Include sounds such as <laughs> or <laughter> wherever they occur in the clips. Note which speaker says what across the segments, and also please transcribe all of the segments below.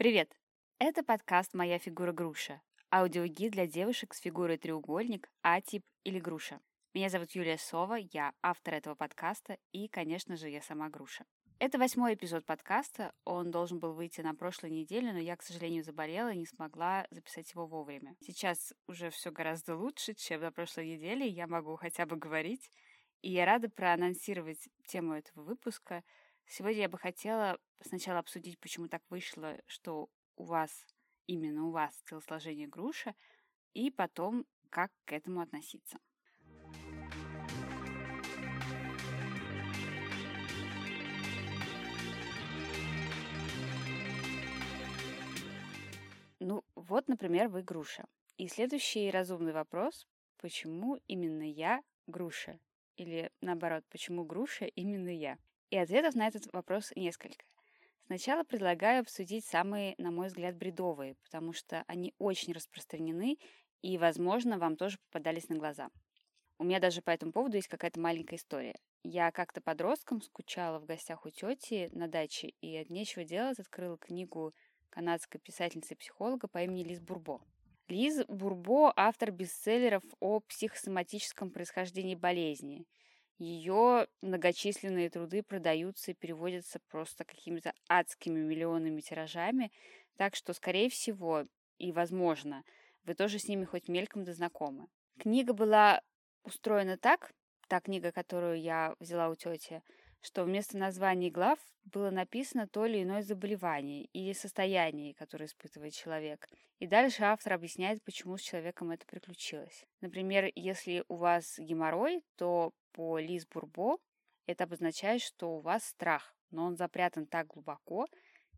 Speaker 1: Привет! Это подкаст «Моя фигура груша» – аудиогид для девушек с фигурой треугольник, А-тип или груша. Меня зовут Юлия Сова, я автор этого подкаста и, конечно же, я сама груша. Это восьмой эпизод подкаста, он должен был выйти на прошлой неделе, но я, к сожалению, заболела и не смогла записать его вовремя. Сейчас уже все гораздо лучше, чем на прошлой неделе, я могу хотя бы говорить, и я рада проанонсировать тему этого выпуска – Сегодня я бы хотела сначала обсудить, почему так вышло, что у вас, именно у вас телосложение груша, и потом, как к этому относиться. Ну, вот, например, вы груша. И следующий разумный вопрос, почему именно я груша? Или наоборот, почему груша именно я? И ответов на этот вопрос несколько. Сначала предлагаю обсудить самые, на мой взгляд, бредовые, потому что они очень распространены и, возможно, вам тоже попадались на глаза. У меня даже по этому поводу есть какая-то маленькая история. Я как-то подростком скучала в гостях у тети на даче и от нечего делать открыла книгу канадской писательницы и психолога по имени Лиз Бурбо. Лиз Бурбо – автор бестселлеров о психосоматическом происхождении болезни – ее многочисленные труды продаются и переводятся просто какими-то адскими миллионными тиражами, так что, скорее всего, и возможно, вы тоже с ними хоть мельком да знакомы. Книга была устроена так, та книга, которую я взяла у тети, что вместо названий глав было написано то или иное заболевание или состояние, которое испытывает человек. И дальше автор объясняет, почему с человеком это приключилось. Например, если у вас геморрой, то по Лиз Бурбо это обозначает, что у вас страх, но он запрятан так глубоко,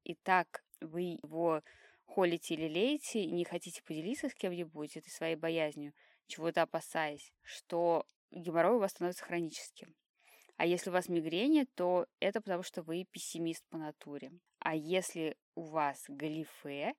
Speaker 1: и так вы его холите или леете, и не хотите поделиться с кем-нибудь этой своей боязнью, чего-то опасаясь, что геморрой у вас становится хроническим. А если у вас мигрень, то это потому, что вы пессимист по натуре. А если у вас галифе,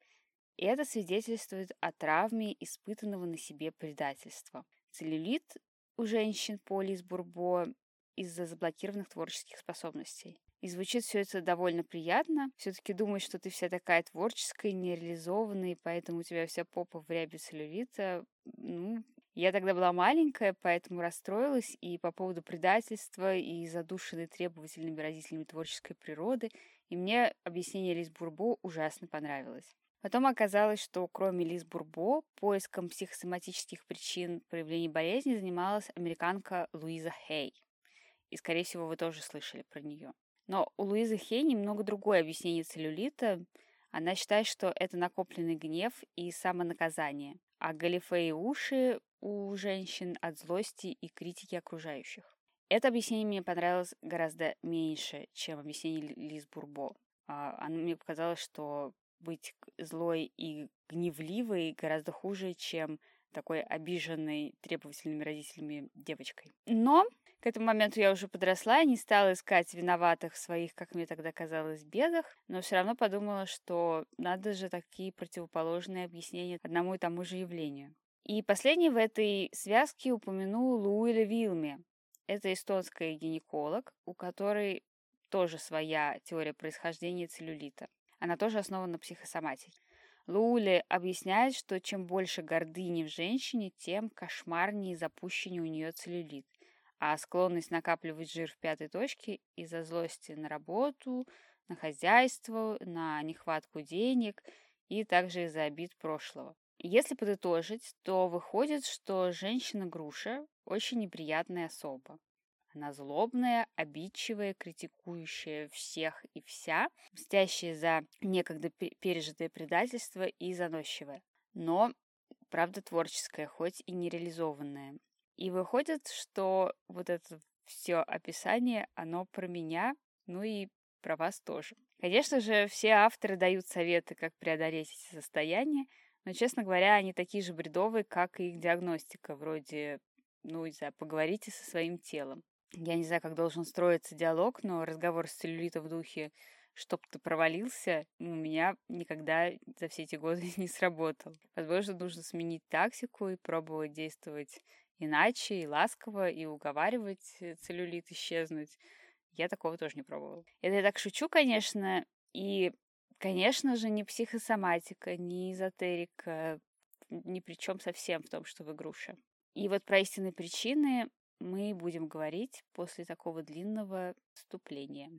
Speaker 1: это свидетельствует о травме испытанного на себе предательства. Целлюлит у женщин полис бурбо из-за заблокированных творческих способностей. И звучит все это довольно приятно. Все-таки думаешь, что ты вся такая творческая, нереализованная, и поэтому у тебя вся попа в рябе целлюлита. Ну, я тогда была маленькая, поэтому расстроилась и по поводу предательства, и задушенной требовательными родителями творческой природы, и мне объяснение Лиз Бурбо ужасно понравилось. Потом оказалось, что кроме Лиз Бурбо, поиском психосоматических причин проявления болезни занималась американка Луиза Хей. И, скорее всего, вы тоже слышали про нее. Но у Луизы Хей немного другое объяснение целлюлита. Она считает, что это накопленный гнев и самонаказание, а галифе и уши у женщин от злости и критики окружающих. Это объяснение мне понравилось гораздо меньше, чем объяснение Лиз Бурбо. А, оно мне показалось, что быть злой и гневливой гораздо хуже, чем такой обиженной требовательными родителями девочкой. Но к этому моменту я уже подросла и не стала искать виноватых в своих, как мне тогда казалось, бедах, но все равно подумала, что надо же такие противоположные объяснения одному и тому же явлению. И последний в этой связке упомянул Луиля Вилме. Это эстонская гинеколог, у которой тоже своя теория происхождения целлюлита. Она тоже основана на психосоматике. Лули объясняет, что чем больше гордыни в женщине, тем кошмарнее и запущеннее у нее целлюлит. А склонность накапливать жир в пятой точке из-за злости на работу, на хозяйство, на нехватку денег и также из-за обид прошлого. Если подытожить, то выходит, что женщина-груша очень неприятная особа. Она злобная, обидчивая, критикующая всех и вся, мстящая за некогда пережитое предательство и заносчивая. Но, правда, творческая, хоть и нереализованная. И выходит, что вот это все описание, оно про меня, ну и про вас тоже. Конечно же, все авторы дают советы, как преодолеть эти состояния, но, честно говоря, они такие же бредовые, как и их диагностика, вроде, ну, не знаю, поговорите со своим телом. Я не знаю, как должен строиться диалог, но разговор с целлюлитом в духе «чтоб ты провалился» у меня никогда за все эти годы <laughs> не сработал. Возможно, нужно сменить тактику и пробовать действовать иначе, и ласково, и уговаривать целлюлит исчезнуть. Я такого тоже не пробовала. Это я так шучу, конечно, и Конечно же, не психосоматика, не эзотерика, ни при чем совсем в том, что вы груша. И вот про истинные причины мы будем говорить после такого длинного вступления.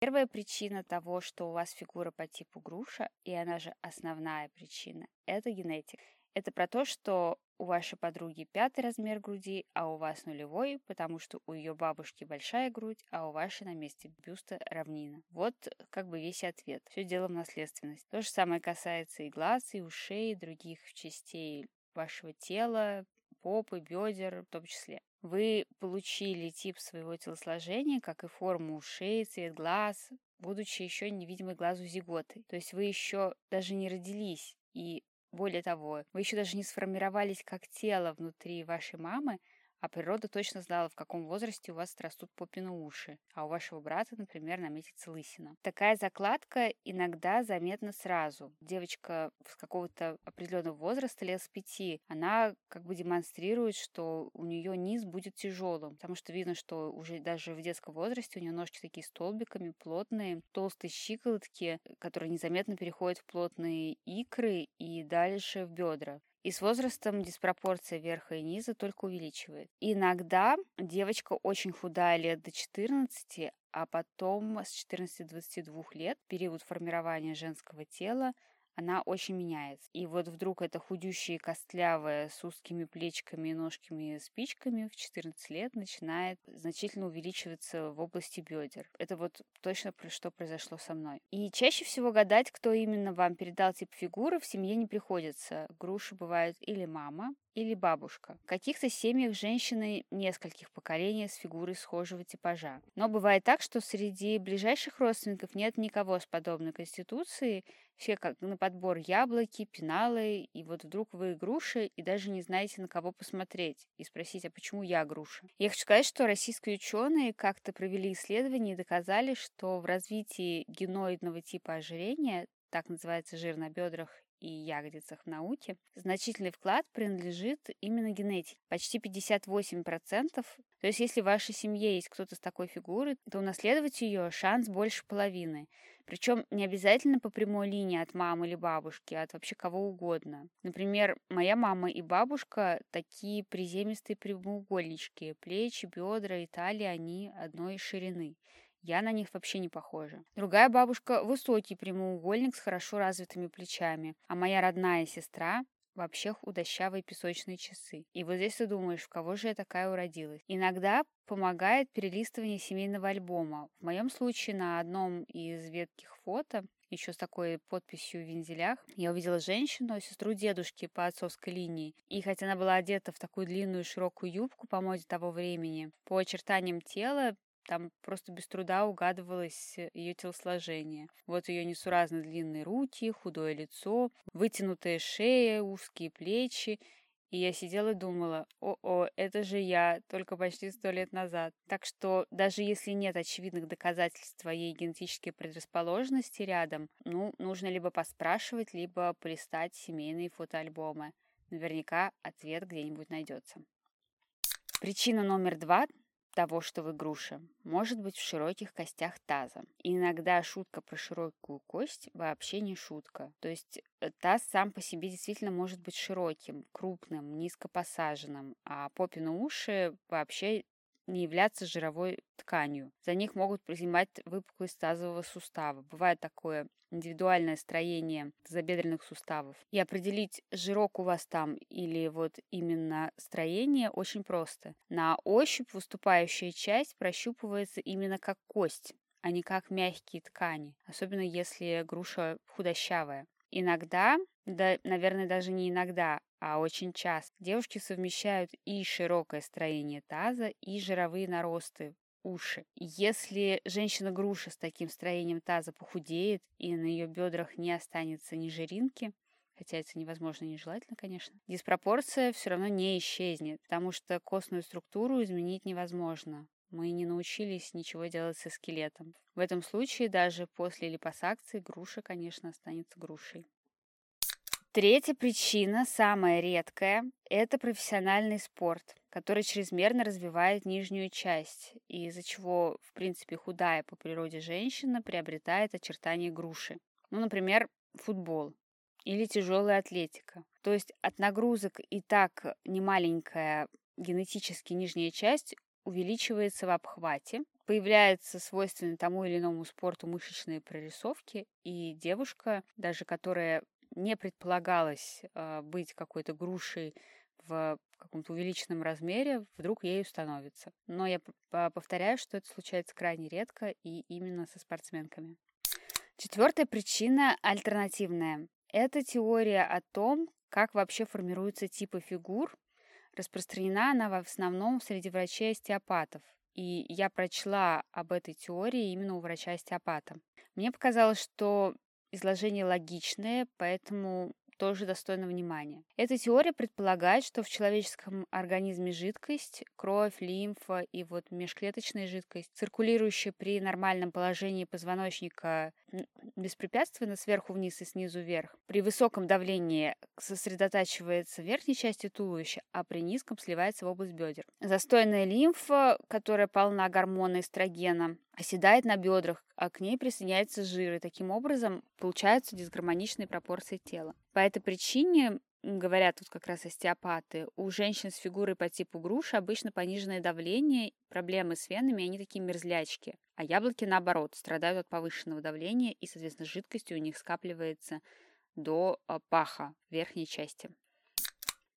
Speaker 1: Первая причина того, что у вас фигура по типу груша, и она же основная причина, это генетика. Это про то, что у вашей подруги пятый размер груди, а у вас нулевой, потому что у ее бабушки большая грудь, а у вашей на месте бюста равнина. Вот как бы весь ответ. Все дело в наследственности. То же самое касается и глаз, и ушей, и других частей вашего тела, попы, бедер в том числе. Вы получили тип своего телосложения, как и форму ушей, цвет глаз, будучи еще невидимой глазу зиготы. То есть вы еще даже не родились, и более того, вы еще даже не сформировались как тело внутри вашей мамы, а природа точно знала, в каком возрасте у вас растут попины уши, а у вашего брата, например, наметится лысина. Такая закладка иногда заметна сразу. Девочка с какого-то определенного возраста, лет с пяти, она как бы демонстрирует, что у нее низ будет тяжелым, потому что видно, что уже даже в детском возрасте у нее ножки такие столбиками, плотные, толстые щиколотки, которые незаметно переходят в плотные икры и дальше в бедра. И с возрастом диспропорция верха и низа только увеличивает. Иногда девочка очень худая лет до 14, а потом с 14 до 22 лет, период формирования женского тела, она очень меняется. И вот вдруг это худющая костлявая с узкими плечиками и ножками спичками в 14 лет начинает значительно увеличиваться в области бедер. Это вот точно что произошло со мной. И чаще всего гадать, кто именно вам передал тип фигуры, в семье не приходится. Груши бывают или мама, или бабушка. В каких-то семьях женщины нескольких поколений с фигурой схожего типажа. Но бывает так, что среди ближайших родственников нет никого с подобной конституцией, все как на подбор яблоки, пеналы, и вот вдруг вы груши и даже не знаете, на кого посмотреть и спросить, а почему я груша? Я хочу сказать, что российские ученые как-то провели исследование и доказали, что в развитии геноидного типа ожирения, так называется жир на бедрах и ягодицах в науке, значительный вклад принадлежит именно генетике. Почти 58%. То есть если в вашей семье есть кто-то с такой фигурой, то унаследовать ее шанс больше половины. Причем не обязательно по прямой линии от мамы или бабушки, а от вообще кого угодно. Например, моя мама и бабушка такие приземистые прямоугольнички. Плечи, бедра и талия, они одной ширины. Я на них вообще не похожа. Другая бабушка – высокий прямоугольник с хорошо развитыми плечами, а моя родная сестра вообще худощавые песочные часы. И вот здесь ты думаешь, в кого же я такая уродилась. Иногда помогает перелистывание семейного альбома. В моем случае на одном из ветких фото еще с такой подписью в вензелях. Я увидела женщину, сестру дедушки по отцовской линии. И хотя она была одета в такую длинную широкую юбку по моде того времени, по очертаниям тела там просто без труда угадывалось э, ее телосложение. Вот ее несуразно длинные руки, худое лицо, вытянутая шея, узкие плечи. И я сидела и думала, о-о, это же я, только почти сто лет назад. Так что даже если нет очевидных доказательств твоей генетической предрасположенности рядом, ну, нужно либо поспрашивать, либо полистать семейные фотоальбомы. Наверняка ответ где-нибудь найдется. Причина номер два того, что вы груша, может быть в широких костях таза. И иногда шутка про широкую кость вообще не шутка. То есть э, таз сам по себе действительно может быть широким, крупным, низко посаженным, а попины уши вообще не являться жировой тканью. За них могут принимать выпуклость тазового сустава. Бывает такое индивидуальное строение забедренных суставов. И определить, жирок у вас там или вот именно строение очень просто. На ощупь выступающая часть прощупывается именно как кость, а не как мягкие ткани, особенно если груша худощавая. Иногда, да, наверное, даже не иногда, а очень часто девушки совмещают и широкое строение таза, и жировые наросты уши. Если женщина-груша с таким строением таза похудеет и на ее бедрах не останется ни жиринки, хотя это невозможно и нежелательно, конечно, диспропорция все равно не исчезнет, потому что костную структуру изменить невозможно. Мы не научились ничего делать со скелетом. В этом случае даже после липосакции груша, конечно, останется грушей. Третья причина, самая редкая, это профессиональный спорт, который чрезмерно развивает нижнюю часть, из-за чего, в принципе, худая по природе женщина приобретает очертания груши. Ну, например, футбол или тяжелая атлетика. То есть от нагрузок и так немаленькая генетически нижняя часть увеличивается в обхвате, появляются свойственные тому или иному спорту мышечные прорисовки, и девушка, даже которая не предполагалось э, быть какой-то грушей в каком-то увеличенном размере, вдруг ею становится. Но я повторяю, что это случается крайне редко и именно со спортсменками. Четвертая причина альтернативная. Это теория о том, как вообще формируются типы фигур. Распространена она в основном среди врачей-остеопатов. И я прочла об этой теории именно у врача-остеопата. Мне показалось, что изложение логичное, поэтому тоже достойно внимания. Эта теория предполагает, что в человеческом организме жидкость, кровь, лимфа и вот межклеточная жидкость, циркулирующая при нормальном положении позвоночника беспрепятственно сверху вниз и снизу вверх, при высоком давлении сосредотачивается в верхней части туловища, а при низком сливается в область бедер. Застойная лимфа, которая полна гормона эстрогена, оседает на бедрах, а к ней присоединяется жир, и таким образом получаются дисгармоничные пропорции тела. По этой причине говорят тут как раз остеопаты, у женщин с фигурой по типу груши обычно пониженное давление, проблемы с венами, они такие мерзлячки. А яблоки, наоборот, страдают от повышенного давления, и, соответственно, жидкость у них скапливается до а, паха верхней части.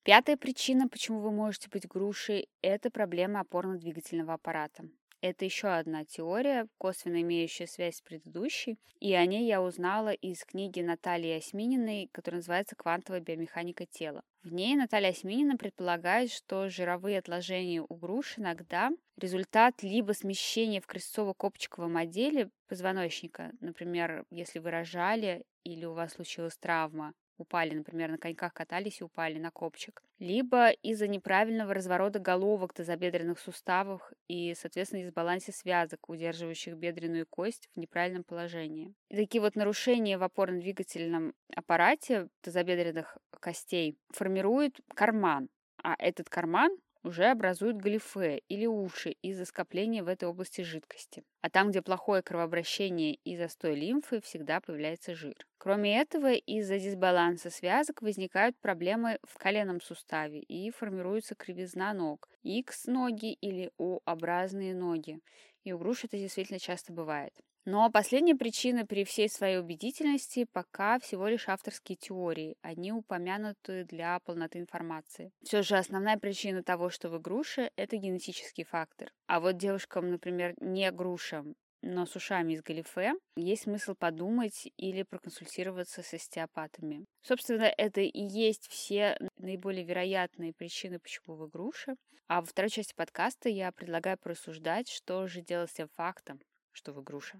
Speaker 1: Пятая причина, почему вы можете быть грушей, это проблема опорно-двигательного аппарата. Это еще одна теория, косвенно имеющая связь с предыдущей, и о ней я узнала из книги Натальи Осьмининой, которая называется «Квантовая биомеханика тела». В ней Наталья Осьминина предполагает, что жировые отложения у груш иногда результат либо смещения в крестцово-копчиковом отделе позвоночника, например, если вы рожали или у вас случилась травма, упали, например, на коньках катались и упали на копчик, либо из-за неправильного разворота головок тазобедренных суставов и, соответственно, дисбалансе связок, удерживающих бедренную кость в неправильном положении. И такие вот нарушения в опорно-двигательном аппарате тазобедренных костей формируют карман, а этот карман уже образуют галифе или уши из-за скопления в этой области жидкости. А там, где плохое кровообращение и застой лимфы, всегда появляется жир. Кроме этого, из-за дисбаланса связок возникают проблемы в коленном суставе и формируется кривизна ног, X-ноги или O-образные ноги. И у груш это действительно часто бывает. Но последняя причина при всей своей убедительности пока всего лишь авторские теории. Они упомянуты для полноты информации. Все же основная причина того, что вы груша, это генетический фактор. А вот девушкам, например, не грушам, но с ушами из галифе, есть смысл подумать или проконсультироваться с остеопатами. Собственно, это и есть все наиболее вероятные причины, почему вы груша. А во второй части подкаста я предлагаю просуждать, что же делать с тем фактом, что вы груша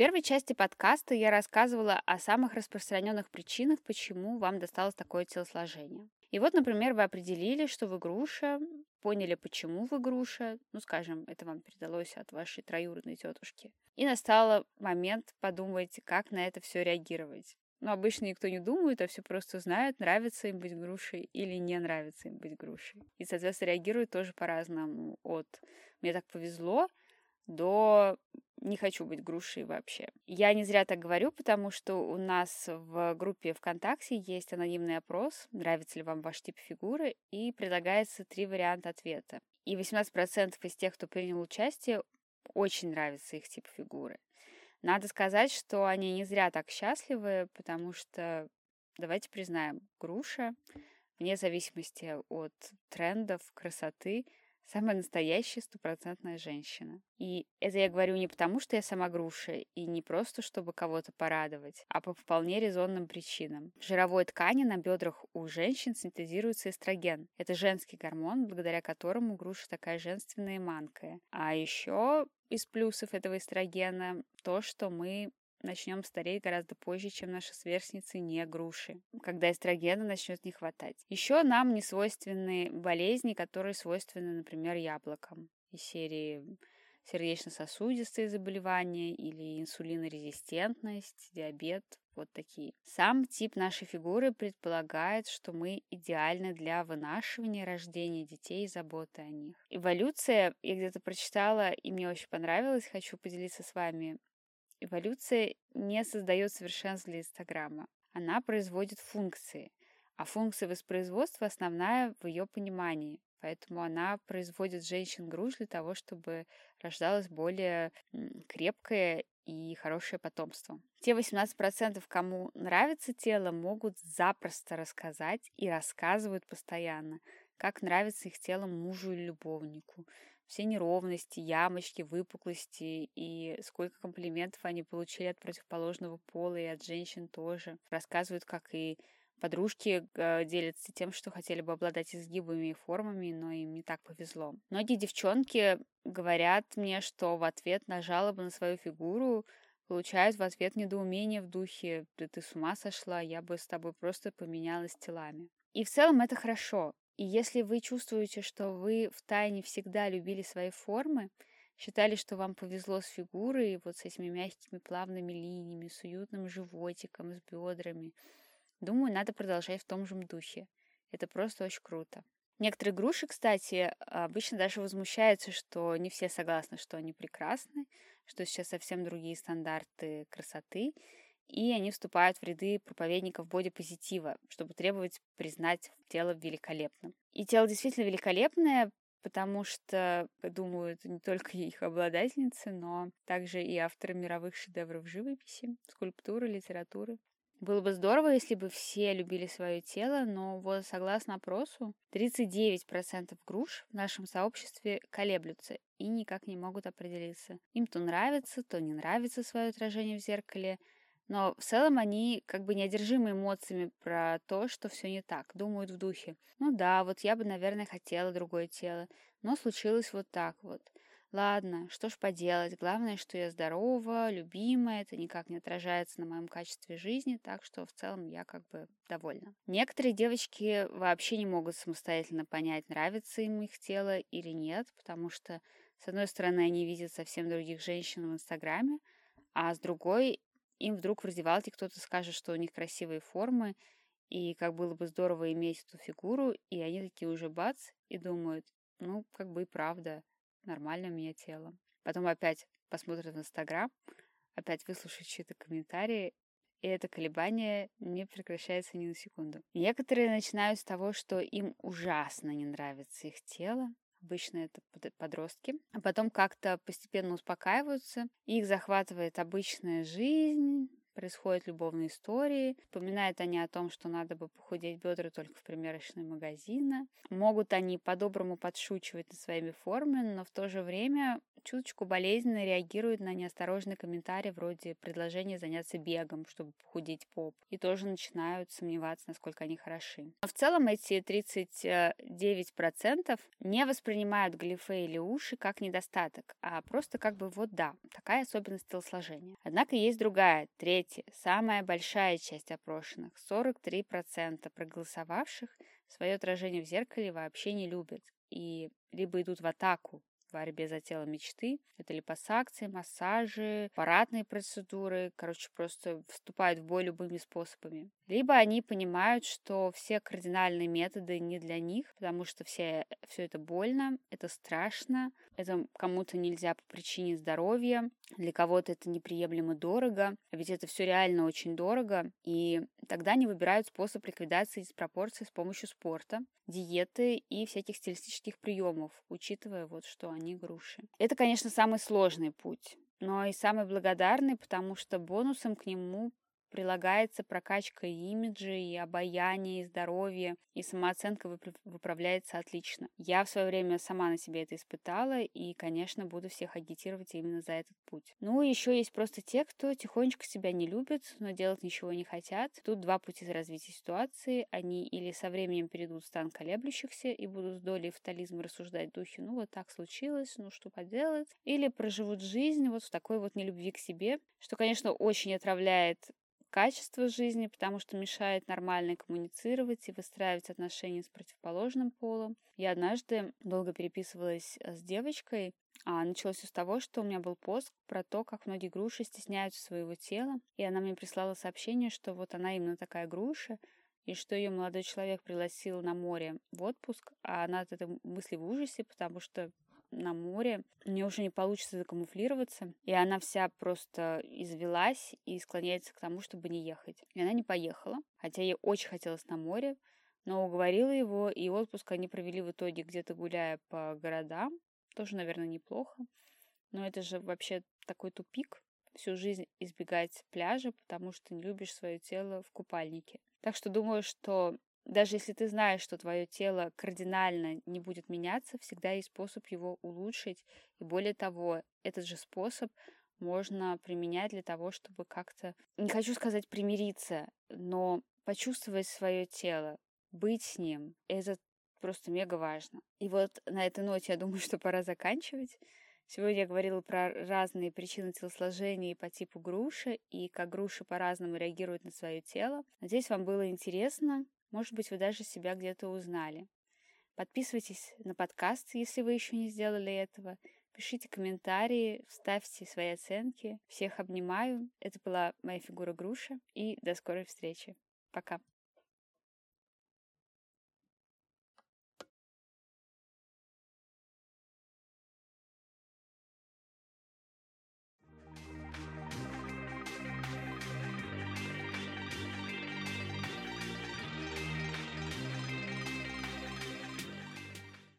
Speaker 1: первой части подкаста я рассказывала о самых распространенных причинах, почему вам досталось такое телосложение. И вот, например, вы определили, что вы груша, поняли, почему вы груша, ну, скажем, это вам передалось от вашей троюродной тетушки. И настал момент подумать, как на это все реагировать. Но обычно никто не думает, а все просто знают, нравится им быть грушей или не нравится им быть грушей. И, соответственно, реагируют тоже по-разному. От «мне так повезло», до не хочу быть грушей вообще. Я не зря так говорю, потому что у нас в группе ВКонтакте есть анонимный опрос, нравится ли вам ваш тип фигуры, и предлагается три варианта ответа. И 18% из тех, кто принял участие, очень нравится их тип фигуры. Надо сказать, что они не зря так счастливы, потому что, давайте признаем, груша, вне зависимости от трендов, красоты, самая настоящая стопроцентная женщина. И это я говорю не потому, что я сама груша, и не просто, чтобы кого-то порадовать, а по вполне резонным причинам. В жировой ткани на бедрах у женщин синтезируется эстроген. Это женский гормон, благодаря которому груша такая женственная и манкая. А еще из плюсов этого эстрогена то, что мы начнем стареть гораздо позже, чем наши сверстницы не груши, когда эстрогена начнет не хватать. Еще нам не свойственны болезни, которые свойственны, например, яблокам из серии сердечно-сосудистые заболевания или инсулинорезистентность, диабет, вот такие. Сам тип нашей фигуры предполагает, что мы идеальны для вынашивания, рождения детей и заботы о них. Эволюция, я где-то прочитала, и мне очень понравилось, хочу поделиться с вами. Эволюция не создает совершенство для Инстаграма. Она производит функции. А функция воспроизводства основная в ее понимании. Поэтому она производит женщин-груш для того, чтобы рождалось более крепкое и хорошее потомство. Те 18%, кому нравится тело, могут запросто рассказать и рассказывают постоянно, как нравится их тело мужу или любовнику. Все неровности, ямочки, выпуклости и сколько комплиментов они получили от противоположного пола и от женщин тоже. Рассказывают, как и Подружки э, делятся тем, что хотели бы обладать изгибами и формами, но им не так повезло. Многие девчонки говорят мне, что в ответ на жалобы на свою фигуру получают в ответ недоумение в духе «Да ты с ума сошла, я бы с тобой просто поменялась телами». И в целом это хорошо. И если вы чувствуете, что вы в тайне всегда любили свои формы, считали, что вам повезло с фигурой, вот с этими мягкими плавными линиями, с уютным животиком, с бедрами, Думаю, надо продолжать в том же духе. Это просто очень круто. Некоторые груши, кстати, обычно даже возмущаются, что не все согласны, что они прекрасны, что сейчас совсем другие стандарты красоты, и они вступают в ряды проповедников бодипозитива, чтобы требовать признать тело великолепным. И тело действительно великолепное, потому что думают не только их обладательницы, но также и авторы мировых шедевров живописи, скульптуры, литературы. Было бы здорово, если бы все любили свое тело, но вот согласно опросу, 39% груш в нашем сообществе колеблются и никак не могут определиться. Им то нравится, то не нравится свое отражение в зеркале, но в целом они как бы неодержимы эмоциями про то, что все не так, думают в духе. Ну да, вот я бы, наверное, хотела другое тело, но случилось вот так вот. Ладно, что ж поделать, главное, что я здорова, любимая, это никак не отражается на моем качестве жизни, так что в целом я как бы довольна. Некоторые девочки вообще не могут самостоятельно понять, нравится им их тело или нет, потому что, с одной стороны, они видят совсем других женщин в Инстаграме, а с другой, им вдруг в раздевалке кто-то скажет, что у них красивые формы, и как было бы здорово иметь эту фигуру, и они такие уже бац, и думают, ну, как бы и правда, нормально у меня тело. Потом опять посмотрят в Инстаграм, опять выслушают чьи-то комментарии, и это колебание не прекращается ни на секунду. Некоторые начинают с того, что им ужасно не нравится их тело, обычно это подростки, а потом как-то постепенно успокаиваются, их захватывает обычная жизнь, происходят любовные истории. Вспоминают они о том, что надо бы похудеть бедра только в примерочной магазина. Могут они по-доброму подшучивать над своими формами, но в то же время чуточку болезненно реагируют на неосторожный комментарий вроде предложения заняться бегом, чтобы похудеть поп, и тоже начинают сомневаться, насколько они хороши. Но в целом эти 39% не воспринимают глифе или уши как недостаток, а просто как бы вот да, такая особенность телосложения. Однако есть другая, третья, самая большая часть опрошенных, 43% проголосовавших свое отражение в зеркале вообще не любят и либо идут в атаку борьбе за тело мечты. Это липосакции, массажи, аппаратные процедуры, короче, просто вступают в бой любыми способами. Либо они понимают, что все кардинальные методы не для них, потому что все, все это больно, это страшно, это кому-то нельзя по причине здоровья, для кого-то это неприемлемо дорого, а ведь это все реально очень дорого, и тогда они выбирают способ ликвидации диспропорций с помощью спорта, диеты и всяких стилистических приемов, учитывая вот, что они груши. Это, конечно, самый сложный путь, но и самый благодарный, потому что бонусом к нему прилагается прокачка имиджа, и обаяния, и здоровья, и самооценка выправляется отлично. Я в свое время сама на себе это испытала, и, конечно, буду всех агитировать именно за этот путь. Ну, еще есть просто те, кто тихонечко себя не любит, но делать ничего не хотят. Тут два пути развития ситуации. Они или со временем перейдут в стан колеблющихся и будут с долей фатализма рассуждать в духе, ну, вот так случилось, ну, что поделать. Или проживут жизнь вот в такой вот нелюбви к себе, что, конечно, очень отравляет качество жизни, потому что мешает нормально коммуницировать и выстраивать отношения с противоположным полом. Я однажды долго переписывалась э, с девочкой, а началось все с того, что у меня был пост про то, как многие груши стесняются своего тела, и она мне прислала сообщение, что вот она именно такая груша, и что ее молодой человек пригласил на море в отпуск, а она от этой мысли в ужасе, потому что на море, у нее уже не получится закамуфлироваться, и она вся просто извелась и склоняется к тому, чтобы не ехать. И она не поехала, хотя ей очень хотелось на море, но уговорила его, и отпуск они провели в итоге где-то гуляя по городам, тоже, наверное, неплохо, но это же вообще такой тупик, всю жизнь избегать пляжа, потому что не любишь свое тело в купальнике. Так что думаю, что даже если ты знаешь, что твое тело кардинально не будет меняться, всегда есть способ его улучшить. И более того, этот же способ можно применять для того, чтобы как-то, не хочу сказать примириться, но почувствовать свое тело, быть с ним. Это просто мега важно. И вот на этой ноте я думаю, что пора заканчивать. Сегодня я говорила про разные причины телосложения по типу груши и как груши по-разному реагируют на свое тело. Надеюсь, вам было интересно. Может быть, вы даже себя где-то узнали. Подписывайтесь на подкаст, если вы еще не сделали этого. Пишите комментарии, ставьте свои оценки. Всех обнимаю. Это была моя фигура груша. И до скорой встречи. Пока.